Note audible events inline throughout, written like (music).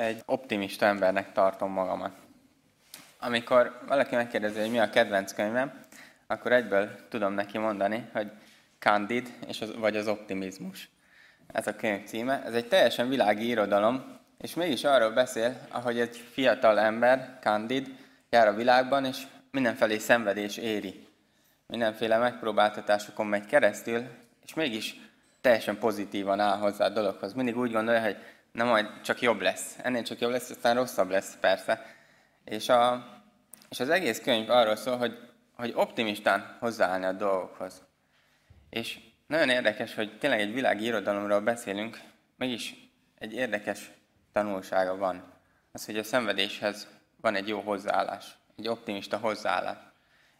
egy optimista embernek tartom magamat. Amikor valaki megkérdezi, hogy mi a kedvenc könyvem, akkor egyből tudom neki mondani, hogy Candid, és az, vagy az optimizmus. Ez a könyv címe. Ez egy teljesen világi irodalom, és mégis arról beszél, ahogy egy fiatal ember, Candid, jár a világban, és mindenfelé szenvedés éri. Mindenféle megpróbáltatásokon megy keresztül, és mégis teljesen pozitívan áll hozzá a dologhoz. Mindig úgy gondolja, hogy na majd csak jobb lesz. Ennél csak jobb lesz, aztán rosszabb lesz persze. És, a, és az egész könyv arról szól, hogy, hogy optimistán hozzáállni a dolgokhoz. És nagyon érdekes, hogy tényleg egy világi irodalomról beszélünk, mégis egy érdekes tanulsága van. Az, hogy a szenvedéshez van egy jó hozzáállás, egy optimista hozzáállás.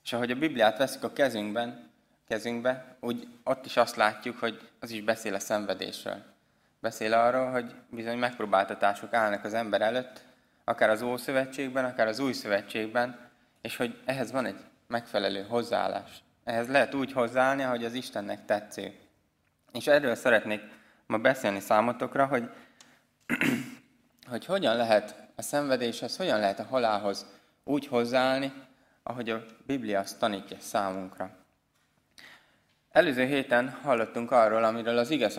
És ahogy a Bibliát veszük a kezünkben, kezünkbe, úgy ott is azt látjuk, hogy az is beszél a szenvedésről. Beszél arról, hogy bizony megpróbáltatások állnak az ember előtt, akár az Ószövetségben, akár az Új Szövetségben, és hogy ehhez van egy megfelelő hozzáállás. Ehhez lehet úgy hozzáállni, ahogy az Istennek tetsző. És erről szeretnék ma beszélni számotokra, hogy, (clears throat) hogy hogyan lehet a szenvedéshez, hogyan lehet a halálhoz úgy hozzáállni, ahogy a Biblia azt tanítja számunkra. Előző héten hallottunk arról, amiről az ige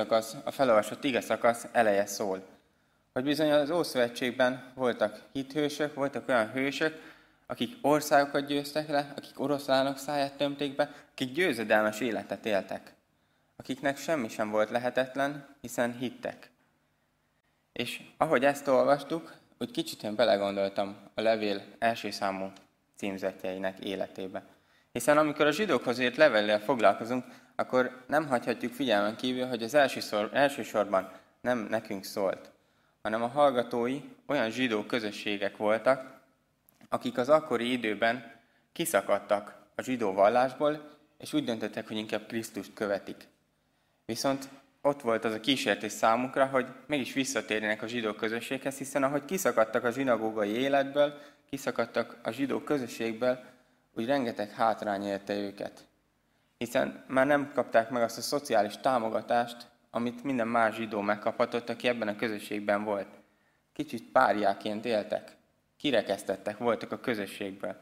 a felolvasott ige eleje szól. Hogy bizony az Ószövetségben voltak hithősök, voltak olyan hősök, akik országokat győztek le, akik oroszlánok száját tömték be, akik győzedelmes életet éltek. Akiknek semmi sem volt lehetetlen, hiszen hittek. És ahogy ezt olvastuk, úgy kicsit én belegondoltam a levél első számú címzetjeinek életébe. Hiszen amikor a zsidókhoz írt levellél foglalkozunk, akkor nem hagyhatjuk figyelmen kívül, hogy az elsősor, elsősorban nem nekünk szólt, hanem a hallgatói olyan zsidó közösségek voltak, akik az akkori időben kiszakadtak a zsidó vallásból, és úgy döntöttek, hogy inkább Krisztust követik. Viszont ott volt az a kísértés számukra, hogy mégis visszatérjenek a zsidó közösséghez, hiszen ahogy kiszakadtak a zsinagógai életből, kiszakadtak a zsidó közösségből, úgy rengeteg hátrány érte őket. Hiszen már nem kapták meg azt a szociális támogatást, amit minden más zsidó megkaphatott, aki ebben a közösségben volt. Kicsit párjáként éltek, kirekesztettek voltak a közösségből.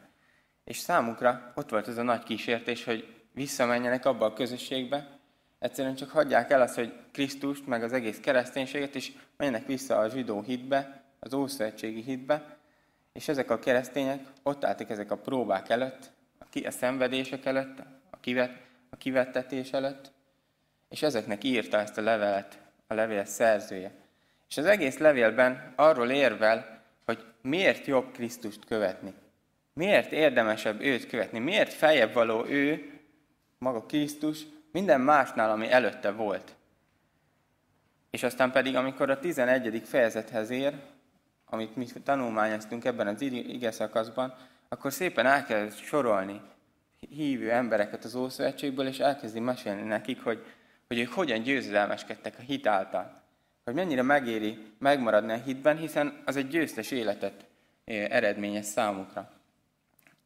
És számukra ott volt ez a nagy kísértés, hogy visszamenjenek abba a közösségbe, egyszerűen csak hagyják el azt, hogy Krisztust, meg az egész kereszténységet, és menjenek vissza a zsidó hitbe, az ószövetségi hitbe, és ezek a keresztények ott álltak ezek a próbák előtt, a szenvedések előtt, a, kivet, a kivettetés előtt, és ezeknek írta ezt a levelet, a levél szerzője. És az egész levélben arról érvel, hogy miért jobb Krisztust követni. Miért érdemesebb őt követni? Miért feljebb való ő, maga Krisztus, minden másnál, ami előtte volt. És aztán pedig, amikor a 11. fejezethez ér, amit mi tanulmányoztunk ebben az ige szakaszban, akkor szépen elkezd sorolni hívő embereket az Ószövetségből, és elkezdi mesélni nekik, hogy, hogy ők hogyan győzedelmeskedtek a hit által. Hogy mennyire megéri megmaradni a hitben, hiszen az egy győztes életet eredményez számukra.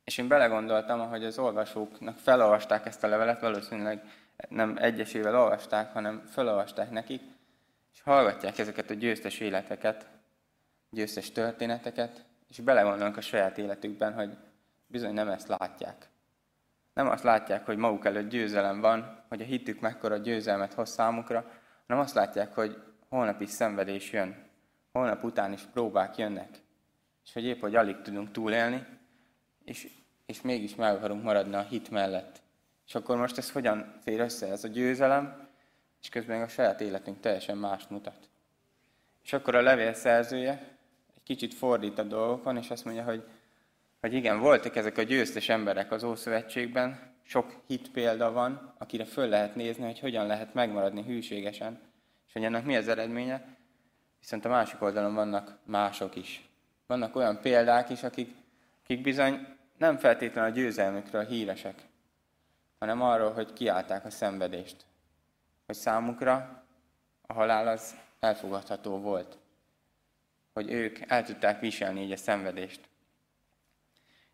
És én belegondoltam, ahogy az olvasóknak felolvasták ezt a levelet, valószínűleg nem egyesével olvasták, hanem felolvasták nekik, és hallgatják ezeket a győztes életeket, győztes történeteket, és belegondolnak a saját életükben, hogy bizony nem ezt látják. Nem azt látják, hogy maguk előtt győzelem van, hogy a hitük mekkora győzelmet hoz számukra, hanem azt látják, hogy holnap is szenvedés jön, holnap után is próbák jönnek, és hogy épp, hogy alig tudunk túlélni, és, és mégis meg akarunk maradni a hit mellett. És akkor most ez hogyan fér össze ez a győzelem, és közben a saját életünk teljesen mást mutat. És akkor a levél szerzője kicsit fordít a dolgokon, és azt mondja, hogy, hogy igen, voltak ezek a győztes emberek az Ószövetségben, sok hit példa van, akire föl lehet nézni, hogy hogyan lehet megmaradni hűségesen, és hogy ennek mi az eredménye. Viszont a másik oldalon vannak mások is. Vannak olyan példák is, akik, akik bizony nem feltétlenül a győzelmükről híresek, hanem arról, hogy kiállták a szenvedést. Hogy számukra a halál az elfogadható volt. Hogy ők el tudták viselni így a szenvedést.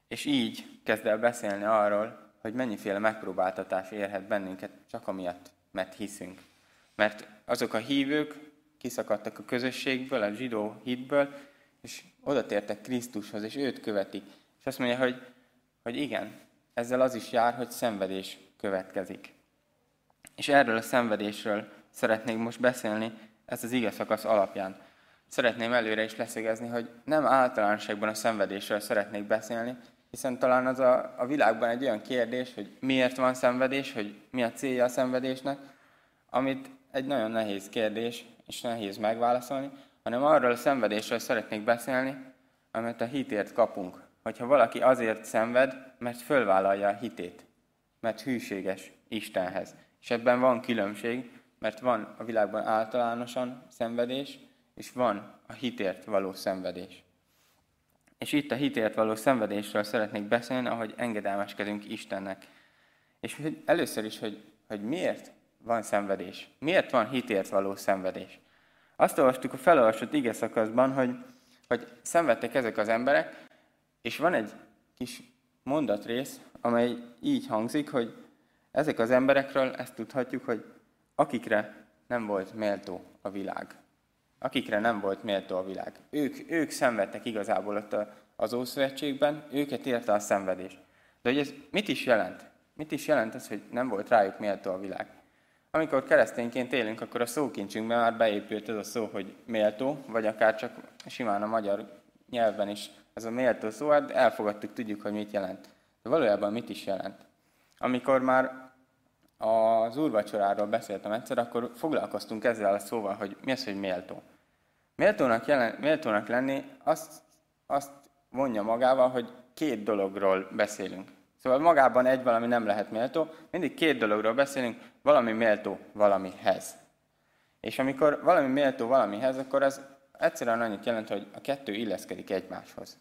És így kezd el beszélni arról, hogy mennyiféle megpróbáltatás érhet bennünket csak amiatt, mert hiszünk. Mert azok a hívők kiszakadtak a közösségből, a zsidó hitből, és oda tértek Krisztushoz, és őt követik. És azt mondja, hogy, hogy igen, ezzel az is jár, hogy szenvedés következik. És erről a szenvedésről szeretnék most beszélni, ez az ige szakasz alapján. Szeretném előre is leszögezni, hogy nem általánosságban a szenvedésről szeretnék beszélni, hiszen talán az a, a világban egy olyan kérdés, hogy miért van szenvedés, hogy mi a célja a szenvedésnek, amit egy nagyon nehéz kérdés, és nehéz megválaszolni, hanem arról a szenvedésről szeretnék beszélni, amit a hitért kapunk. Hogyha valaki azért szenved, mert fölvállalja a hitét, mert hűséges Istenhez. És ebben van különbség, mert van a világban általánosan szenvedés, és van a hitért való szenvedés. És itt a hitért való szenvedésről szeretnék beszélni, ahogy engedelmeskedünk Istennek. És először is, hogy, hogy miért van szenvedés? Miért van hitért való szenvedés? Azt olvastuk a felolvasott ige szakaszban, hogy, hogy szenvedtek ezek az emberek, és van egy kis mondatrész, amely így hangzik, hogy ezek az emberekről ezt tudhatjuk, hogy akikre nem volt méltó a világ. Akikre nem volt méltó a világ. Ők, ők szenvedtek igazából ott az Ószövetségben, őket érte a szenvedés. De hogy ez mit is jelent? Mit is jelent az, hogy nem volt rájuk méltó a világ? Amikor keresztényként élünk, akkor a szókincsünkben már beépült ez a szó, hogy méltó, vagy akár csak simán a magyar nyelvben is ez a méltó szó, hát elfogadtuk, tudjuk, hogy mit jelent. De valójában mit is jelent? Amikor már az úrvacsoráról beszéltem egyszer, akkor foglalkoztunk ezzel a szóval, hogy mi az, hogy méltó. Méltónak, jelen, méltónak lenni azt, azt vonja magával, hogy két dologról beszélünk. Szóval magában egy valami nem lehet méltó, mindig két dologról beszélünk, valami méltó valamihez. És amikor valami méltó valamihez, akkor az egyszerűen annyit jelent, hogy a kettő illeszkedik egymáshoz.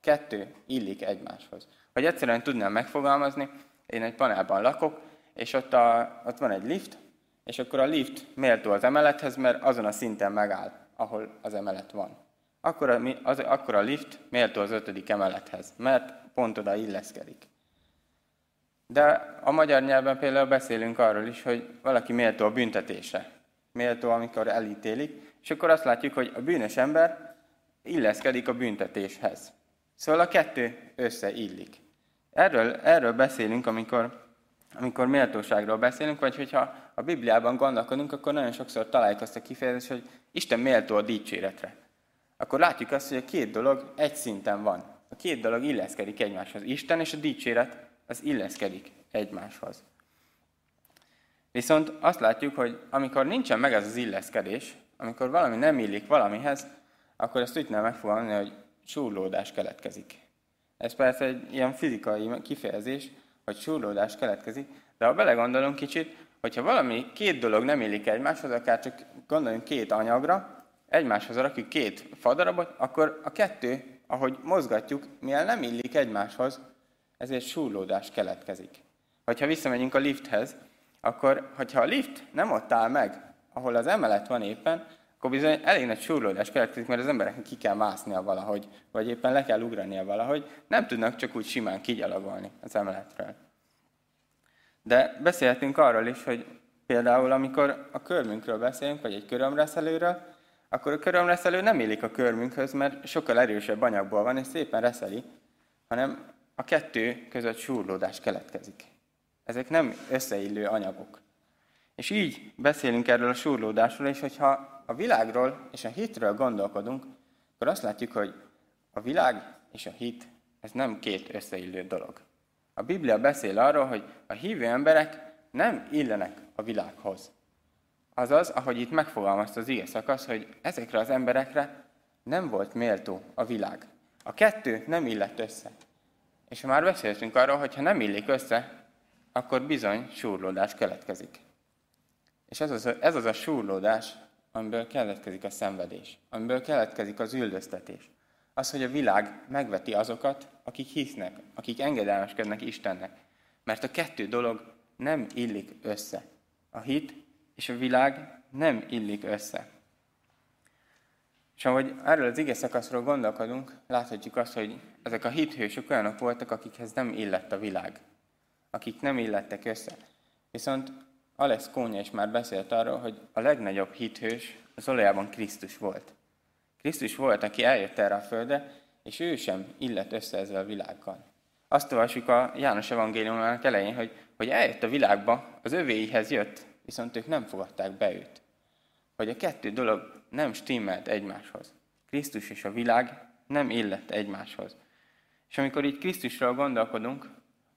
Kettő illik egymáshoz. Hogy egyszerűen tudnám megfogalmazni, én egy panelban lakok, és ott, a, ott van egy lift, és akkor a lift méltó az emelethez, mert azon a szinten megáll, ahol az emelet van. Akkor a, az, akkor a lift méltó az ötödik emelethez, mert pont oda illeszkedik. De a magyar nyelven például beszélünk arról is, hogy valaki méltó a büntetésre. Méltó, amikor elítélik, és akkor azt látjuk, hogy a bűnös ember illeszkedik a büntetéshez. Szóval a kettő összeillik. Erről, erről beszélünk, amikor amikor méltóságról beszélünk, vagy hogyha a Bibliában gondolkodunk, akkor nagyon sokszor találjuk azt a kifejezést, hogy Isten méltó a dicséretre. Akkor látjuk azt, hogy a két dolog egy szinten van. A két dolog illeszkedik egymáshoz. Isten és a dicséret az illeszkedik egymáshoz. Viszont azt látjuk, hogy amikor nincsen meg ez az illeszkedés, amikor valami nem illik valamihez, akkor ezt úgy tudnám megfogalmazni, hogy súrlódás keletkezik. Ez persze egy ilyen fizikai kifejezés, hogy súrlódás keletkezik, de ha belegondolunk kicsit, hogyha valami két dolog nem illik egymáshoz, akár csak gondoljunk két anyagra, egymáshoz rakjuk két fadarabot, akkor a kettő, ahogy mozgatjuk, mivel nem illik egymáshoz, ezért súrlódás keletkezik. Hogyha visszamegyünk a lifthez, akkor, hogyha a lift nem ott áll meg, ahol az emelet van éppen, akkor bizony elég nagy súrlódás keletkezik, mert az embereknek ki kell másznia valahogy, vagy éppen le kell ugrania valahogy, nem tudnak csak úgy simán kigyalogolni az emeletről. De beszélhetünk arról is, hogy például amikor a körmünkről beszélünk, vagy egy körömreszelőről, akkor a körömreszelő nem élik a körmünkhöz, mert sokkal erősebb anyagból van, és szépen reszeli, hanem a kettő között súrlódás keletkezik. Ezek nem összeillő anyagok. És így beszélünk erről a súrlódásról, és hogyha a világról és a hitről gondolkodunk, akkor azt látjuk, hogy a világ és a hit, ez nem két összeillő dolog. A Biblia beszél arról, hogy a hívő emberek nem illenek a világhoz. Azaz, ahogy itt megfogalmazta az ige szakasz, hogy ezekre az emberekre nem volt méltó a világ. A kettő nem illett össze. És már beszéltünk arról, hogy ha nem illik össze, akkor bizony súrlódás keletkezik. És ez az, ez az a súrlódás, amiből keletkezik a szenvedés, amiből keletkezik az üldöztetés. Az, hogy a világ megveti azokat, akik hisznek, akik engedelmeskednek Istennek. Mert a kettő dolog nem illik össze. A hit és a világ nem illik össze. És ahogy erről az ige szakaszról gondolkodunk, láthatjuk azt, hogy ezek a hithősök olyanok voltak, akikhez nem illett a világ. Akik nem illettek össze. Viszont Alex Kónya is már beszélt arról, hogy a legnagyobb hithős az olajában Krisztus volt. Krisztus volt, aki eljött erre a földre, és ő sem illett össze ezzel a világgal. Azt olvasjuk a János evangéliumának elején, hogy, hogy eljött a világba, az övéihez jött, viszont ők nem fogadták be őt. Hogy a kettő dolog nem stimmelt egymáshoz. Krisztus és a világ nem illett egymáshoz. És amikor így Krisztusról gondolkodunk,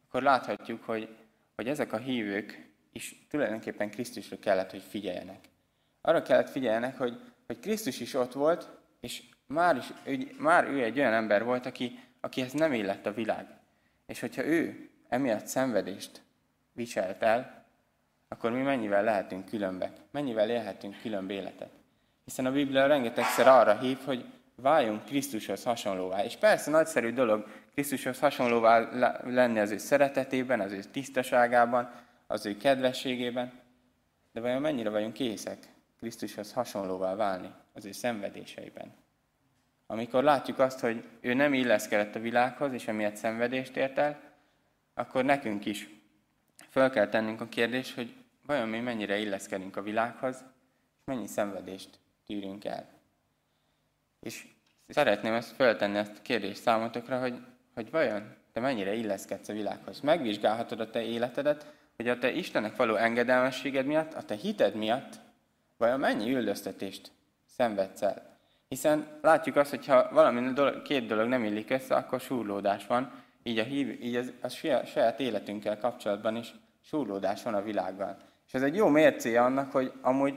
akkor láthatjuk, hogy, hogy ezek a hívők is tulajdonképpen Krisztusra kellett, hogy figyeljenek. Arra kellett figyeljenek, hogy, hogy Krisztus is ott volt, és már, is, ő, már ő egy olyan ember volt, aki, akihez nem illett a világ. És hogyha ő emiatt szenvedést viselt el, akkor mi mennyivel lehetünk különbek? Mennyivel élhetünk különb életet? Hiszen a Biblia rengetegszer arra hív, hogy váljunk Krisztushoz hasonlóvá. És persze nagyszerű dolog Krisztushoz hasonlóvá lenni az ő szeretetében, az ő tisztaságában, az ő kedvességében, de vajon mennyire vagyunk készek Krisztushoz hasonlóvá válni az ő szenvedéseiben? Amikor látjuk azt, hogy ő nem illeszkedett a világhoz, és emiatt szenvedést ért el, akkor nekünk is fel kell tennünk a kérdést, hogy vajon mi mennyire illeszkedünk a világhoz, és mennyi szenvedést tűrünk el. És szeretném ezt feltenni ezt a kérdést számotokra, hogy, hogy vajon te mennyire illeszkedsz a világhoz. Megvizsgálhatod a te életedet, hogy a te Istennek való engedelmességed miatt, a te hited miatt, vajon mennyi üldöztetést szenvedsz el. Hiszen látjuk azt, hogy ha valami dolog, két dolog nem illik össze, akkor súrlódás van. Így a, hív, így az, a saját életünkkel kapcsolatban is súrlódás van a világban. És ez egy jó mércéje annak, hogy amúgy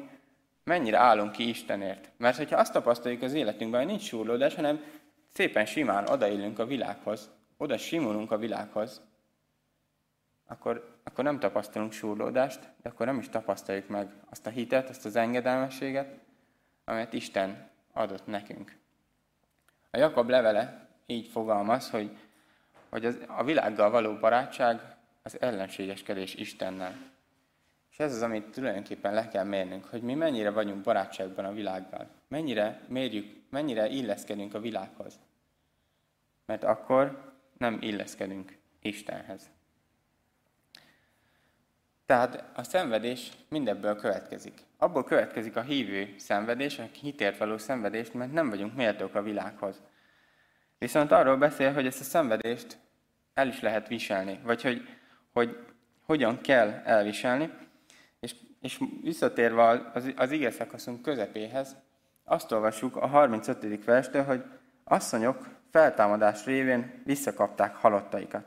mennyire állunk ki Istenért. Mert hogyha azt tapasztaljuk az életünkben, hogy nincs súrlódás, hanem szépen simán odaillünk a világhoz, oda simulunk a világhoz, akkor, akkor nem tapasztalunk súrlódást, de akkor nem is tapasztaljuk meg azt a hitet, azt az engedelmességet, amelyet Isten adott nekünk. A Jakab levele így fogalmaz, hogy, hogy az, a világgal való barátság az ellenségeskedés Istennel. És ez az, amit tulajdonképpen le kell mérnünk, hogy mi mennyire vagyunk barátságban a világgal. Mennyire mérjük, mennyire illeszkedünk a világhoz. Mert akkor nem illeszkedünk Istenhez. Tehát a szenvedés mindebből következik. Abból következik a hívő szenvedés, a hitért való szenvedés, mert nem vagyunk méltók a világhoz. Viszont arról beszél, hogy ezt a szenvedést el is lehet viselni, vagy hogy, hogy hogyan kell elviselni. És, és visszatérve az, az ige szakaszunk közepéhez, azt olvassuk a 35. verstől, hogy asszonyok feltámadás révén visszakapták halottaikat.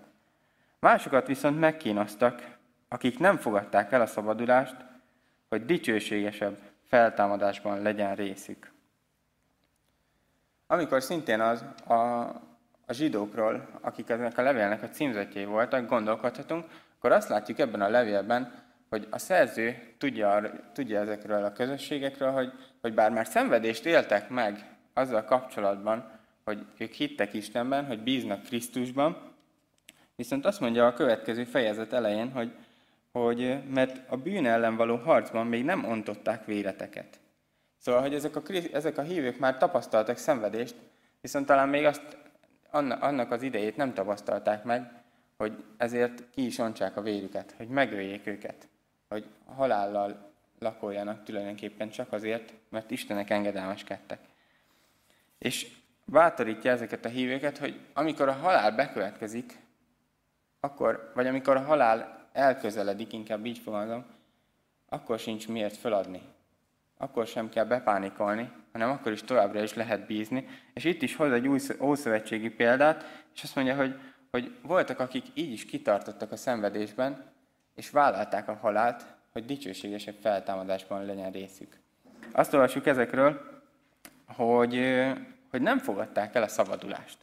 Másokat viszont megkínoztak, akik nem fogadták el a szabadulást, hogy dicsőségesebb feltámadásban legyen részük. Amikor szintén az a, a zsidókról, akik ennek a levélnek a címzetjei voltak, gondolkodhatunk, akkor azt látjuk ebben a levélben, hogy a szerző tudja, tudja ezekről a közösségekről, hogy, hogy bár már szenvedést éltek meg azzal kapcsolatban, hogy ők hittek Istenben, hogy bíznak Krisztusban, viszont azt mondja a következő fejezet elején, hogy hogy mert a bűn ellen való harcban még nem ontották véleteket. Szóval, hogy ezek a, ezek a hívők már tapasztaltak szenvedést, viszont talán még azt, annak az idejét nem tapasztalták meg, hogy ezért ki is ontsák a vérüket, hogy megöljék őket, hogy halállal lakoljanak tulajdonképpen csak azért, mert Istenek engedelmeskedtek. És bátorítja ezeket a hívőket, hogy amikor a halál bekövetkezik, akkor, vagy amikor a halál elközeledik, inkább így fogalmazom, akkor sincs miért feladni. Akkor sem kell bepánikolni, hanem akkor is továbbra is lehet bízni. És itt is hoz egy új ószövetségi példát, és azt mondja, hogy, hogy voltak, akik így is kitartottak a szenvedésben, és vállalták a halált, hogy dicsőségesebb feltámadásban legyen részük. Azt olvassuk ezekről, hogy, hogy nem fogadták el a szabadulást.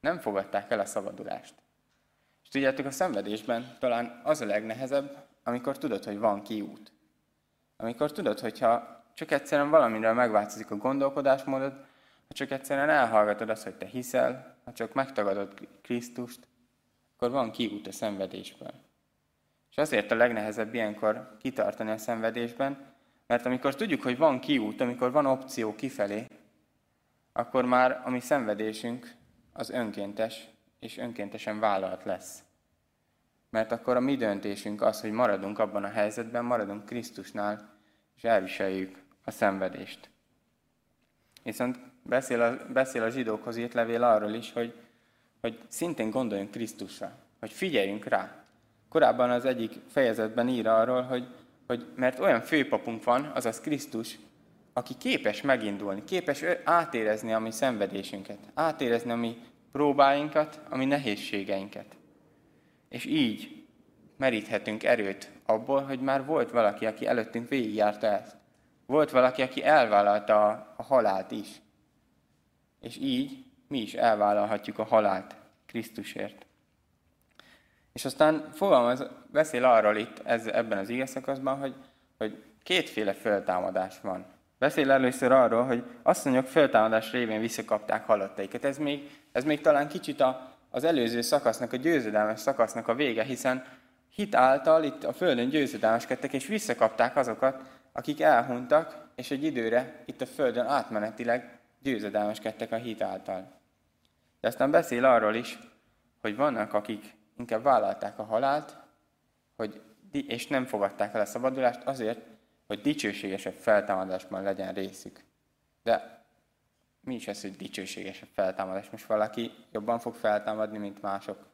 Nem fogadták el a szabadulást tudjátok, a szenvedésben talán az a legnehezebb, amikor tudod, hogy van kiút. Amikor tudod, hogyha csak egyszerűen valamiről megváltozik a gondolkodásmódod, ha csak egyszerűen elhallgatod azt, hogy te hiszel, ha csak megtagadod Krisztust, akkor van kiút a szenvedésből. És azért a legnehezebb ilyenkor kitartani a szenvedésben, mert amikor tudjuk, hogy van kiút, amikor van opció kifelé, akkor már a mi szenvedésünk az önkéntes, és önkéntesen vállalt lesz. Mert akkor a mi döntésünk az, hogy maradunk abban a helyzetben, maradunk Krisztusnál, és elviseljük a szenvedést. Viszont beszél a, beszél a zsidókhoz írt levél arról is, hogy, hogy szintén gondoljunk Krisztusra, hogy figyeljünk rá. Korábban az egyik fejezetben ír arról, hogy, hogy mert olyan főpapunk van, azaz Krisztus, aki képes megindulni, képes átérezni a mi szenvedésünket, átérezni a mi próbáinkat, a mi nehézségeinket. És így meríthetünk erőt abból, hogy már volt valaki, aki előttünk végigjárta ezt. Volt valaki, aki elvállalta a, halált is. És így mi is elvállalhatjuk a halált Krisztusért. És aztán fogalmaz, beszél arról itt ez, ebben az ige szakaszban, hogy, hogy kétféle föltámadás van. Beszél először arról, hogy asszonyok föltámadás révén visszakapták halottaikat. Ez még, ez még talán kicsit a, az előző szakasznak, a győzedelmes szakasznak a vége, hiszen hit által itt a Földön győzedelmeskedtek, és visszakapták azokat, akik elhunytak, és egy időre itt a Földön átmenetileg győzedelmeskedtek a hit által. De aztán beszél arról is, hogy vannak, akik inkább vállalták a halált, hogy, és nem fogadták el a szabadulást azért, hogy dicsőségesebb feltámadásban legyen részük. De mi is ez, hogy dicsőségesebb feltámadás? Most valaki jobban fog feltámadni, mint mások?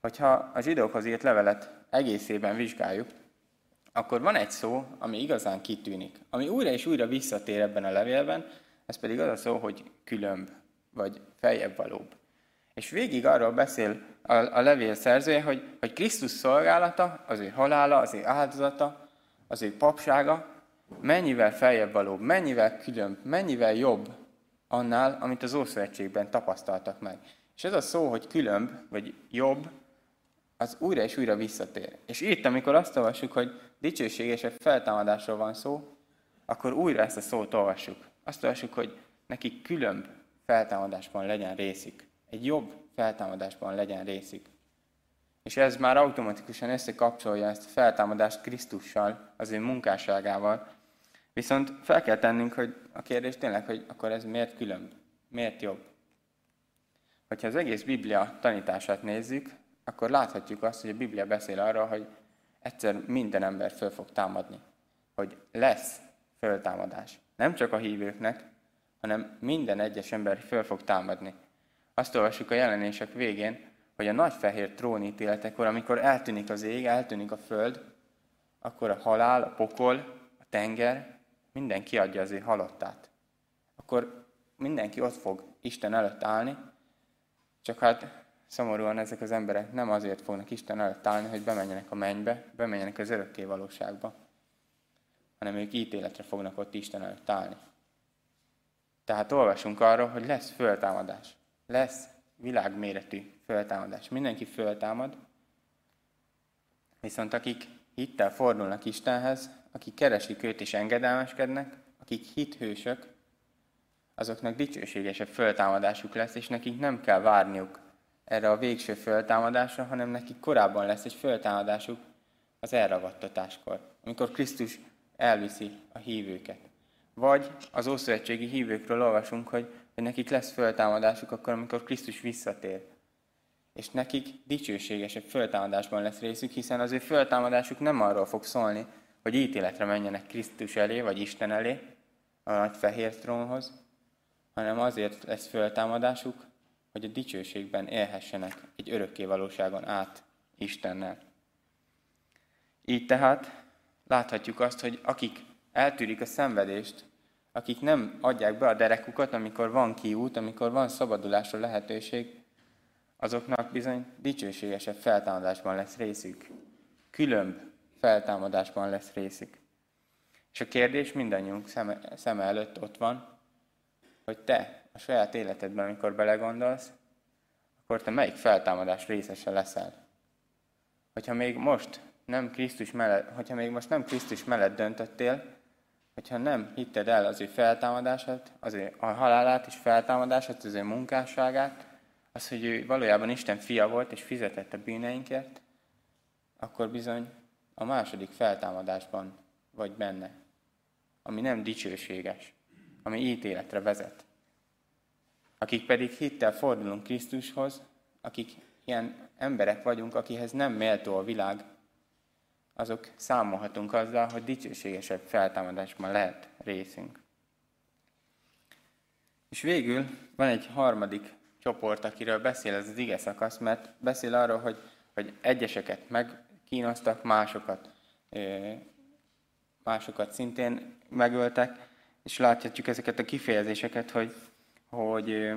Hogyha a zsidókhoz írt levelet egészében vizsgáljuk, akkor van egy szó, ami igazán kitűnik, ami újra és újra visszatér ebben a levélben, ez pedig az a szó, hogy különb, vagy feljebb valóbb. És végig arról beszél a, a levél szerzője, hogy, hogy Krisztus szolgálata, az ő halála, az ő áldozata, az ő papsága mennyivel feljebb valóbb, mennyivel különb, mennyivel jobb annál, amit az Ószövetségben tapasztaltak meg. És ez a szó, hogy különb, vagy jobb, az újra és újra visszatér. És itt, amikor azt olvassuk, hogy dicsőségesebb feltámadásról van szó, akkor újra ezt a szót olvassuk. Azt olvassuk, hogy nekik különb feltámadásban legyen részük. Egy jobb feltámadásban legyen részük. És ez már automatikusan összekapcsolja ezt a feltámadást Krisztussal, az ő munkásságával. Viszont fel kell tennünk, hogy a kérdés tényleg, hogy akkor ez miért különb? Miért jobb? Hogyha az egész Biblia tanítását nézzük, akkor láthatjuk azt, hogy a Biblia beszél arról, hogy egyszer minden ember föl fog támadni. Hogy lesz föltámadás. Nem csak a hívőknek, hanem minden egyes ember föl fog támadni. Azt olvassuk a jelenések végén, hogy a nagy fehér trónítéletekor, amikor eltűnik az ég, eltűnik a föld, akkor a halál, a pokol, a tenger, mindenki adja az ő halottát. Akkor mindenki ott fog Isten előtt állni, csak hát szomorúan ezek az emberek nem azért fognak Isten előtt állni, hogy bemenjenek a mennybe, bemenjenek az örökké valóságba, hanem ők ítéletre fognak ott Isten előtt állni. Tehát olvasunk arról, hogy lesz föltámadás. Lesz világméretű föltámadás. Mindenki föltámad, viszont akik hittel fordulnak Istenhez, akik keresik őt és engedelmeskednek, akik hithősök, azoknak dicsőségesebb föltámadásuk lesz, és nekik nem kell várniuk erre a végső föltámadásra, hanem nekik korábban lesz egy föltámadásuk az elragadtatáskor, amikor Krisztus elviszi a hívőket. Vagy az ószövetségi hívőkről olvasunk, hogy, hogy nekik lesz föltámadásuk akkor, amikor Krisztus visszatér. És nekik dicsőségesebb föltámadásban lesz részük, hiszen az ő föltámadásuk nem arról fog szólni, hogy ítéletre menjenek Krisztus elé, vagy Isten elé, a nagy fehér trónhoz, hanem azért lesz föltámadásuk, hogy a dicsőségben élhessenek egy örökké valóságon át Istennel. Így tehát láthatjuk azt, hogy akik eltűrik a szenvedést, akik nem adják be a derekukat, amikor van kiút, amikor van szabadulásra lehetőség, azoknak bizony dicsőségesebb feltámadásban lesz részük. Különb feltámadásban lesz részük. És a kérdés mindannyiunk szeme, szeme előtt ott van, hogy te a saját életedben, amikor belegondolsz, akkor te melyik feltámadás részese leszel. Hogyha még most nem Krisztus mellett, hogyha még most nem Krisztus mellett döntöttél, hogyha nem hitted el az ő feltámadását, az ő a halálát és feltámadását, az ő munkásságát, az, hogy ő valójában Isten fia volt és fizetett a bűneinkért, akkor bizony a második feltámadásban vagy benne, ami nem dicsőséges, ami ítéletre vezet. Akik pedig hittel fordulunk Krisztushoz, akik ilyen emberek vagyunk, akihez nem méltó a világ, azok számolhatunk azzal, hogy dicsőségesebb feltámadásban lehet részünk. És végül van egy harmadik csoport, akiről beszél ez az ige szakasz, mert beszél arról, hogy, hogy egyeseket megkínoztak, másokat, másokat szintén megöltek, és láthatjuk ezeket a kifejezéseket, hogy, hogy,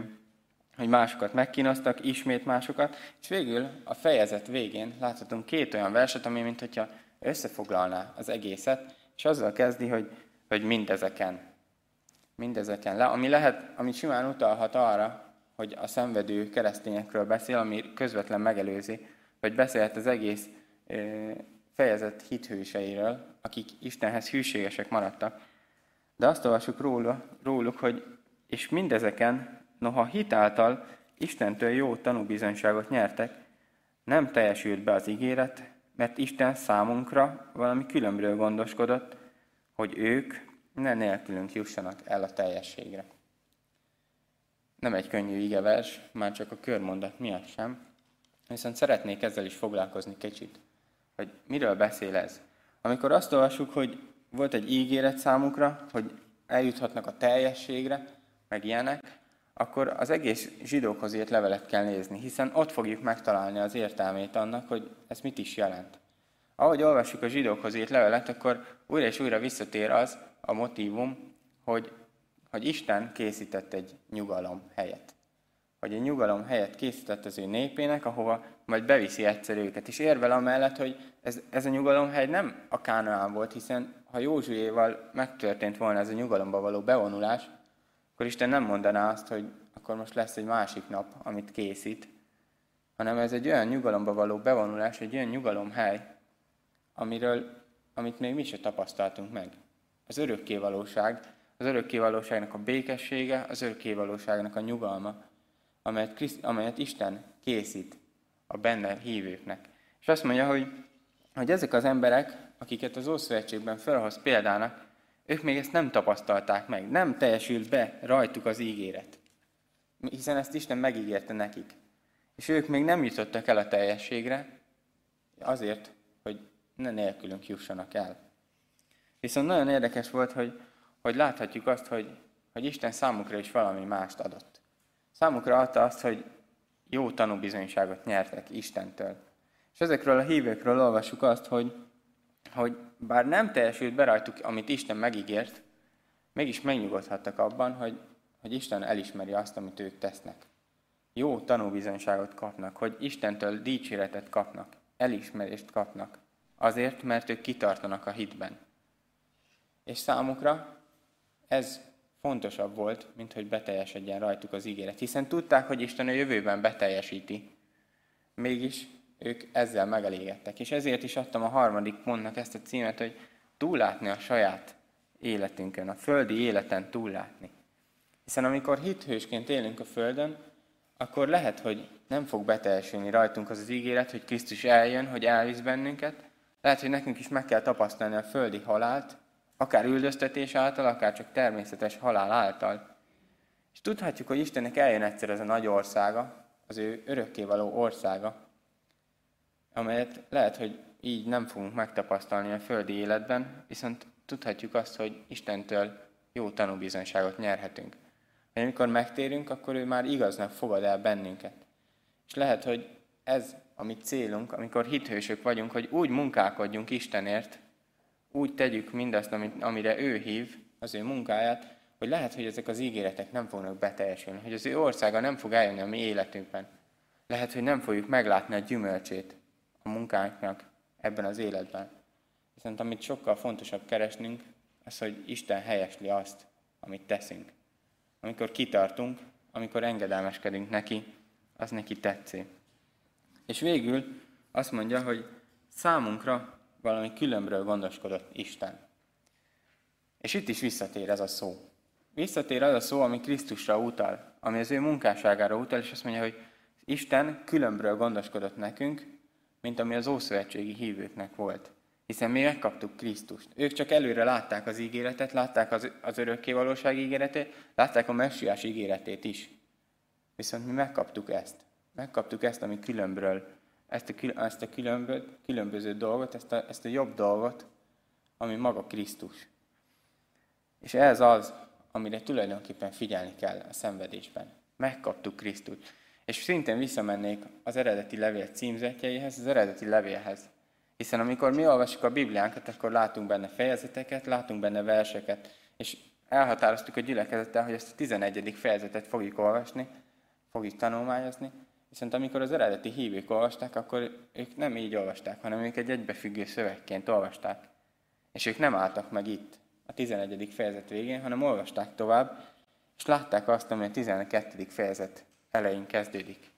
hogy másokat megkínoztak, ismét másokat, és végül a fejezet végén láthatunk két olyan verset, ami mint hogyha összefoglalná az egészet, és azzal kezdi, hogy, hogy mindezeken. Mindezeken le, ami lehet, ami simán utalhat arra, hogy a szenvedő keresztényekről beszél, ami közvetlen megelőzi, vagy beszélhet az egész fejezet hithőseiről, akik Istenhez hűségesek maradtak. De azt olvasjuk róla, róluk, hogy és mindezeken, noha hitáltal Istentől jó tanúbizonyságot nyertek, nem teljesült be az ígéret, mert Isten számunkra valami különbről gondoskodott, hogy ők ne nélkülünk jussanak el a teljességre. Nem egy könnyű igevers, már csak a körmondat miatt sem, viszont szeretnék ezzel is foglalkozni kicsit, hogy miről beszél ez. Amikor azt olvassuk, hogy volt egy ígéret számukra, hogy eljuthatnak a teljességre, meg ilyenek, akkor az egész zsidókhoz írt levelet kell nézni, hiszen ott fogjuk megtalálni az értelmét annak, hogy ez mit is jelent. Ahogy olvassuk a zsidókhoz írt levelet, akkor újra és újra visszatér az a motivum, hogy, hogy Isten készített egy nyugalom helyet. Hogy egy nyugalom helyet készített az ő népének, ahova majd beviszi egyszer őket. És érvel amellett, hogy ez, ez a nyugalomhely nem a Kánaán volt, hiszen ha Józsuéval megtörtént volna ez a nyugalomba való bevonulás, akkor Isten nem mondaná azt, hogy akkor most lesz egy másik nap, amit készít, hanem ez egy olyan nyugalomba való bevonulás, egy olyan nyugalomhely, amiről, amit még mi se tapasztaltunk meg. Az örökkévalóság, az örökkévalóságnak a békessége, az örökkévalóságnak a nyugalma, amelyet, Kriszt, amelyet Isten készít a benne hívőknek. És azt mondja, hogy, hogy ezek az emberek, akiket az Ószövetségben felhoz példának, ők még ezt nem tapasztalták meg, nem teljesült be rajtuk az ígéret. Hiszen ezt Isten megígérte nekik. És ők még nem jutottak el a teljességre, azért, hogy ne nélkülünk jussanak el. Viszont nagyon érdekes volt, hogy, hogy láthatjuk azt, hogy, hogy Isten számukra is valami mást adott. Számukra adta azt, hogy jó tanúbizonyságot nyertek Istentől. És ezekről a hívőkről olvasjuk azt, hogy, hogy bár nem teljesült be rajtuk, amit Isten megígért, mégis megnyugodhattak abban, hogy, hogy Isten elismeri azt, amit ők tesznek. Jó tanúbizonyságot kapnak, hogy Istentől dicséretet kapnak, elismerést kapnak. Azért, mert ők kitartanak a hitben. És számukra ez fontosabb volt, mint hogy beteljesedjen rajtuk az ígéret. Hiszen tudták, hogy Isten a jövőben beteljesíti. Mégis ők ezzel megelégedtek. És ezért is adtam a harmadik pontnak ezt a címet, hogy túllátni a saját életünkön, a földi életen túllátni. Hiszen amikor hithősként élünk a Földön, akkor lehet, hogy nem fog beteljesülni rajtunk az az ígéret, hogy Krisztus eljön, hogy elvisz bennünket, lehet, hogy nekünk is meg kell tapasztalni a földi halált, akár üldöztetés által, akár csak természetes halál által. És tudhatjuk, hogy Istennek eljön egyszer ez a nagy országa, az ő örökkévaló országa, amelyet lehet, hogy így nem fogunk megtapasztalni a földi életben, viszont tudhatjuk azt, hogy Istentől jó tanúbizonyságot nyerhetünk. Hogy amikor megtérünk, akkor ő már igaznak fogad el bennünket. És lehet, hogy ez a mi célunk, amikor hithősök vagyunk, hogy úgy munkálkodjunk Istenért, úgy tegyük mindazt, amit, amire ő hív, az ő munkáját, hogy lehet, hogy ezek az ígéretek nem fognak beteljesülni, hogy az ő országa nem fog eljönni a mi életünkben. Lehet, hogy nem fogjuk meglátni a gyümölcsét a munkánknak ebben az életben. Viszont amit sokkal fontosabb keresnünk, az, hogy Isten helyesli azt, amit teszünk. Amikor kitartunk, amikor engedelmeskedünk neki, az neki tetszik. És végül azt mondja, hogy számunkra valami különbről gondoskodott Isten. És itt is visszatér ez a szó. Visszatér az a szó, ami Krisztusra utal, ami az ő munkásságára utal, és azt mondja, hogy Isten különbről gondoskodott nekünk, mint ami az ószövetségi hívőknek volt. Hiszen mi megkaptuk Krisztust. Ők csak előre látták az ígéretet, látták az, az örökkévalóság ígéretét, látták a messiás ígéretét is. Viszont mi megkaptuk ezt. Megkaptuk ezt, ami különbről, ezt a, ezt a különbö, különböző dolgot, ezt a, ezt a jobb dolgot, ami maga Krisztus. És ez az, amire tulajdonképpen figyelni kell a szenvedésben. Megkaptuk Krisztust. És szintén visszamennék az eredeti levél címzetjeihez, az eredeti levélhez. Hiszen amikor mi olvasjuk a Bibliánkat, akkor látunk benne fejezeteket, látunk benne verseket, és elhatároztuk a gyülekezettel, hogy ezt a 11. fejezetet fogjuk olvasni, fogjuk tanulmányozni, viszont amikor az eredeti hívők olvasták, akkor ők nem így olvasták, hanem ők egy egybefüggő szövegként olvasták. És ők nem álltak meg itt, a 11. fejezet végén, hanem olvasták tovább, és látták azt, ami a 12. fejezet elején kezdődik.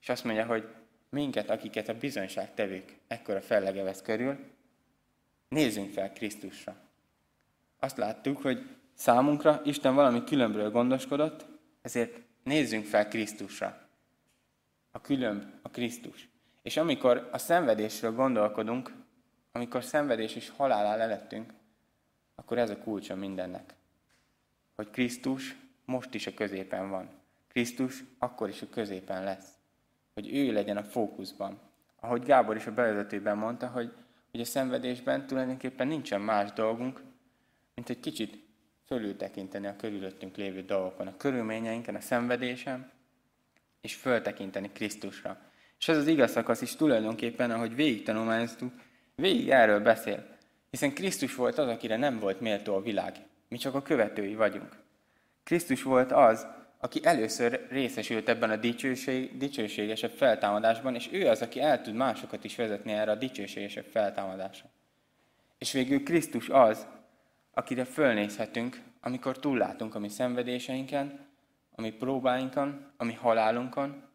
És azt mondja, hogy minket, akiket a bizonyságtevők ekkora fellegevez körül, nézzünk fel Krisztusra. Azt láttuk, hogy számunkra Isten valami különbről gondoskodott, ezért nézzünk fel Krisztusra. A különb a Krisztus. És amikor a szenvedésről gondolkodunk, amikor szenvedés és halál áll elettünk, akkor ez a kulcsa mindennek. Hogy Krisztus most is a középen van. Krisztus akkor is a középen lesz. Hogy ő legyen a fókuszban. Ahogy Gábor is a bevezetőben mondta, hogy, hogy a szenvedésben tulajdonképpen nincsen más dolgunk, mint egy kicsit fölültekinteni a körülöttünk lévő dolgokon, a körülményeinken, a szenvedésem, és föltekinteni Krisztusra. És ez az igaz szakasz is tulajdonképpen, ahogy végig tanulmányoztuk, végig erről beszél. Hiszen Krisztus volt az, akire nem volt méltó a világ. Mi csak a követői vagyunk. Krisztus volt az, aki először részesült ebben a dicsőség, dicsőségesebb feltámadásban, és ő az, aki el tud másokat is vezetni erre a dicsőségesebb feltámadásra. És végül Krisztus az, akire fölnézhetünk, amikor túllátunk a mi szenvedéseinken, a mi próbáinkon, a mi halálunkon,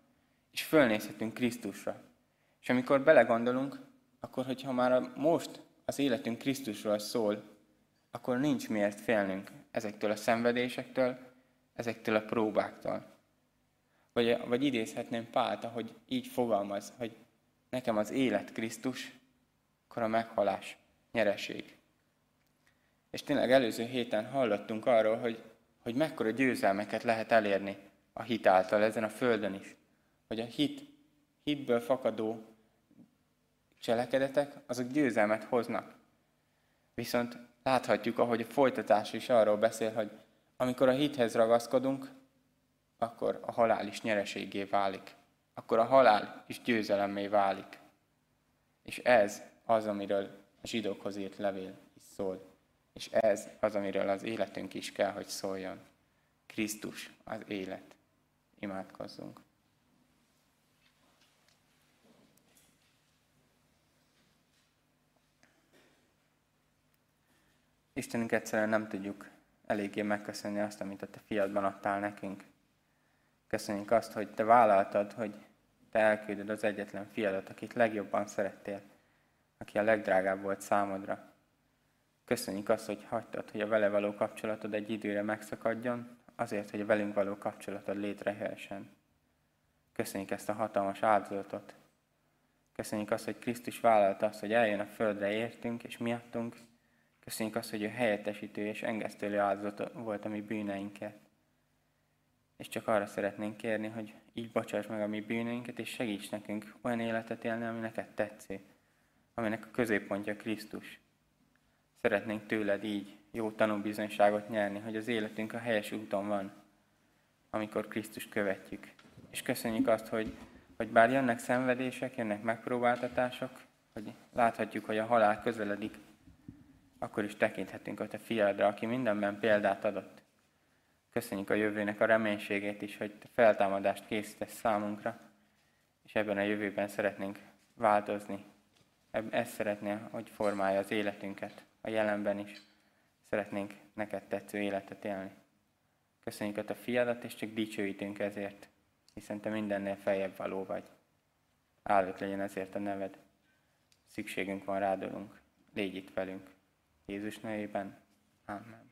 és fölnézhetünk Krisztusra. És amikor belegondolunk, akkor hogyha már most az életünk Krisztusról szól, akkor nincs miért félnünk ezektől a szenvedésektől, ezektől a próbáktól. Vagy, vagy idézhetném Pált, hogy így fogalmaz, hogy nekem az élet Krisztus, akkor a meghalás nyereség. És tényleg előző héten hallottunk arról, hogy, hogy mekkora győzelmeket lehet elérni a hit által ezen a földön is. Hogy a hit, hitből fakadó cselekedetek, azok győzelmet hoznak. Viszont láthatjuk, ahogy a folytatás is arról beszél, hogy amikor a hithez ragaszkodunk, akkor a halál is nyereségé válik. Akkor a halál is győzelemmé válik. És ez az, amiről a zsidókhoz írt levél is szól. És ez az, amiről az életünk is kell, hogy szóljon. Krisztus az élet. Imádkozzunk. Istenünk egyszerűen nem tudjuk eléggé megköszönni azt, amit a Te fiadban adtál nekünk. Köszönjük azt, hogy Te vállaltad, hogy Te elküldöd az egyetlen fiadat, akit legjobban szerettél, aki a legdrágább volt számodra. Köszönjük azt, hogy hagytad, hogy a vele való kapcsolatod egy időre megszakadjon, azért, hogy a velünk való kapcsolatod létrejöhessen. Köszönjük ezt a hatalmas áldozatot. Köszönjük azt, hogy Krisztus vállalta azt, hogy eljön a földre értünk és miattunk, Köszönjük azt, hogy ő helyettesítő és engesztőlő áldozat volt a mi bűneinket. És csak arra szeretnénk kérni, hogy így bocsáss meg a mi bűneinket, és segíts nekünk olyan életet élni, ami neked tetszik, aminek a középpontja Krisztus. Szeretnénk tőled így jó tanúbizonyságot nyerni, hogy az életünk a helyes úton van, amikor Krisztus követjük. És köszönjük azt, hogy, hogy bár jönnek szenvedések, jönnek megpróbáltatások, hogy láthatjuk, hogy a halál közeledik, akkor is tekinthetünk a te fiadra, aki mindenben példát adott. Köszönjük a jövőnek a reménységét is, hogy te feltámadást készítesz számunkra, és ebben a jövőben szeretnénk változni. Ezt szeretné, hogy formálja az életünket, a jelenben is. Szeretnénk neked tetsző életet élni. Köszönjük a fiadat, és csak dicsőítünk ezért, hiszen te mindennél feljebb való vagy. Áldott legyen ezért a neved. Szükségünk van rádolunk. Légy itt velünk. Jézus nevében. Amen.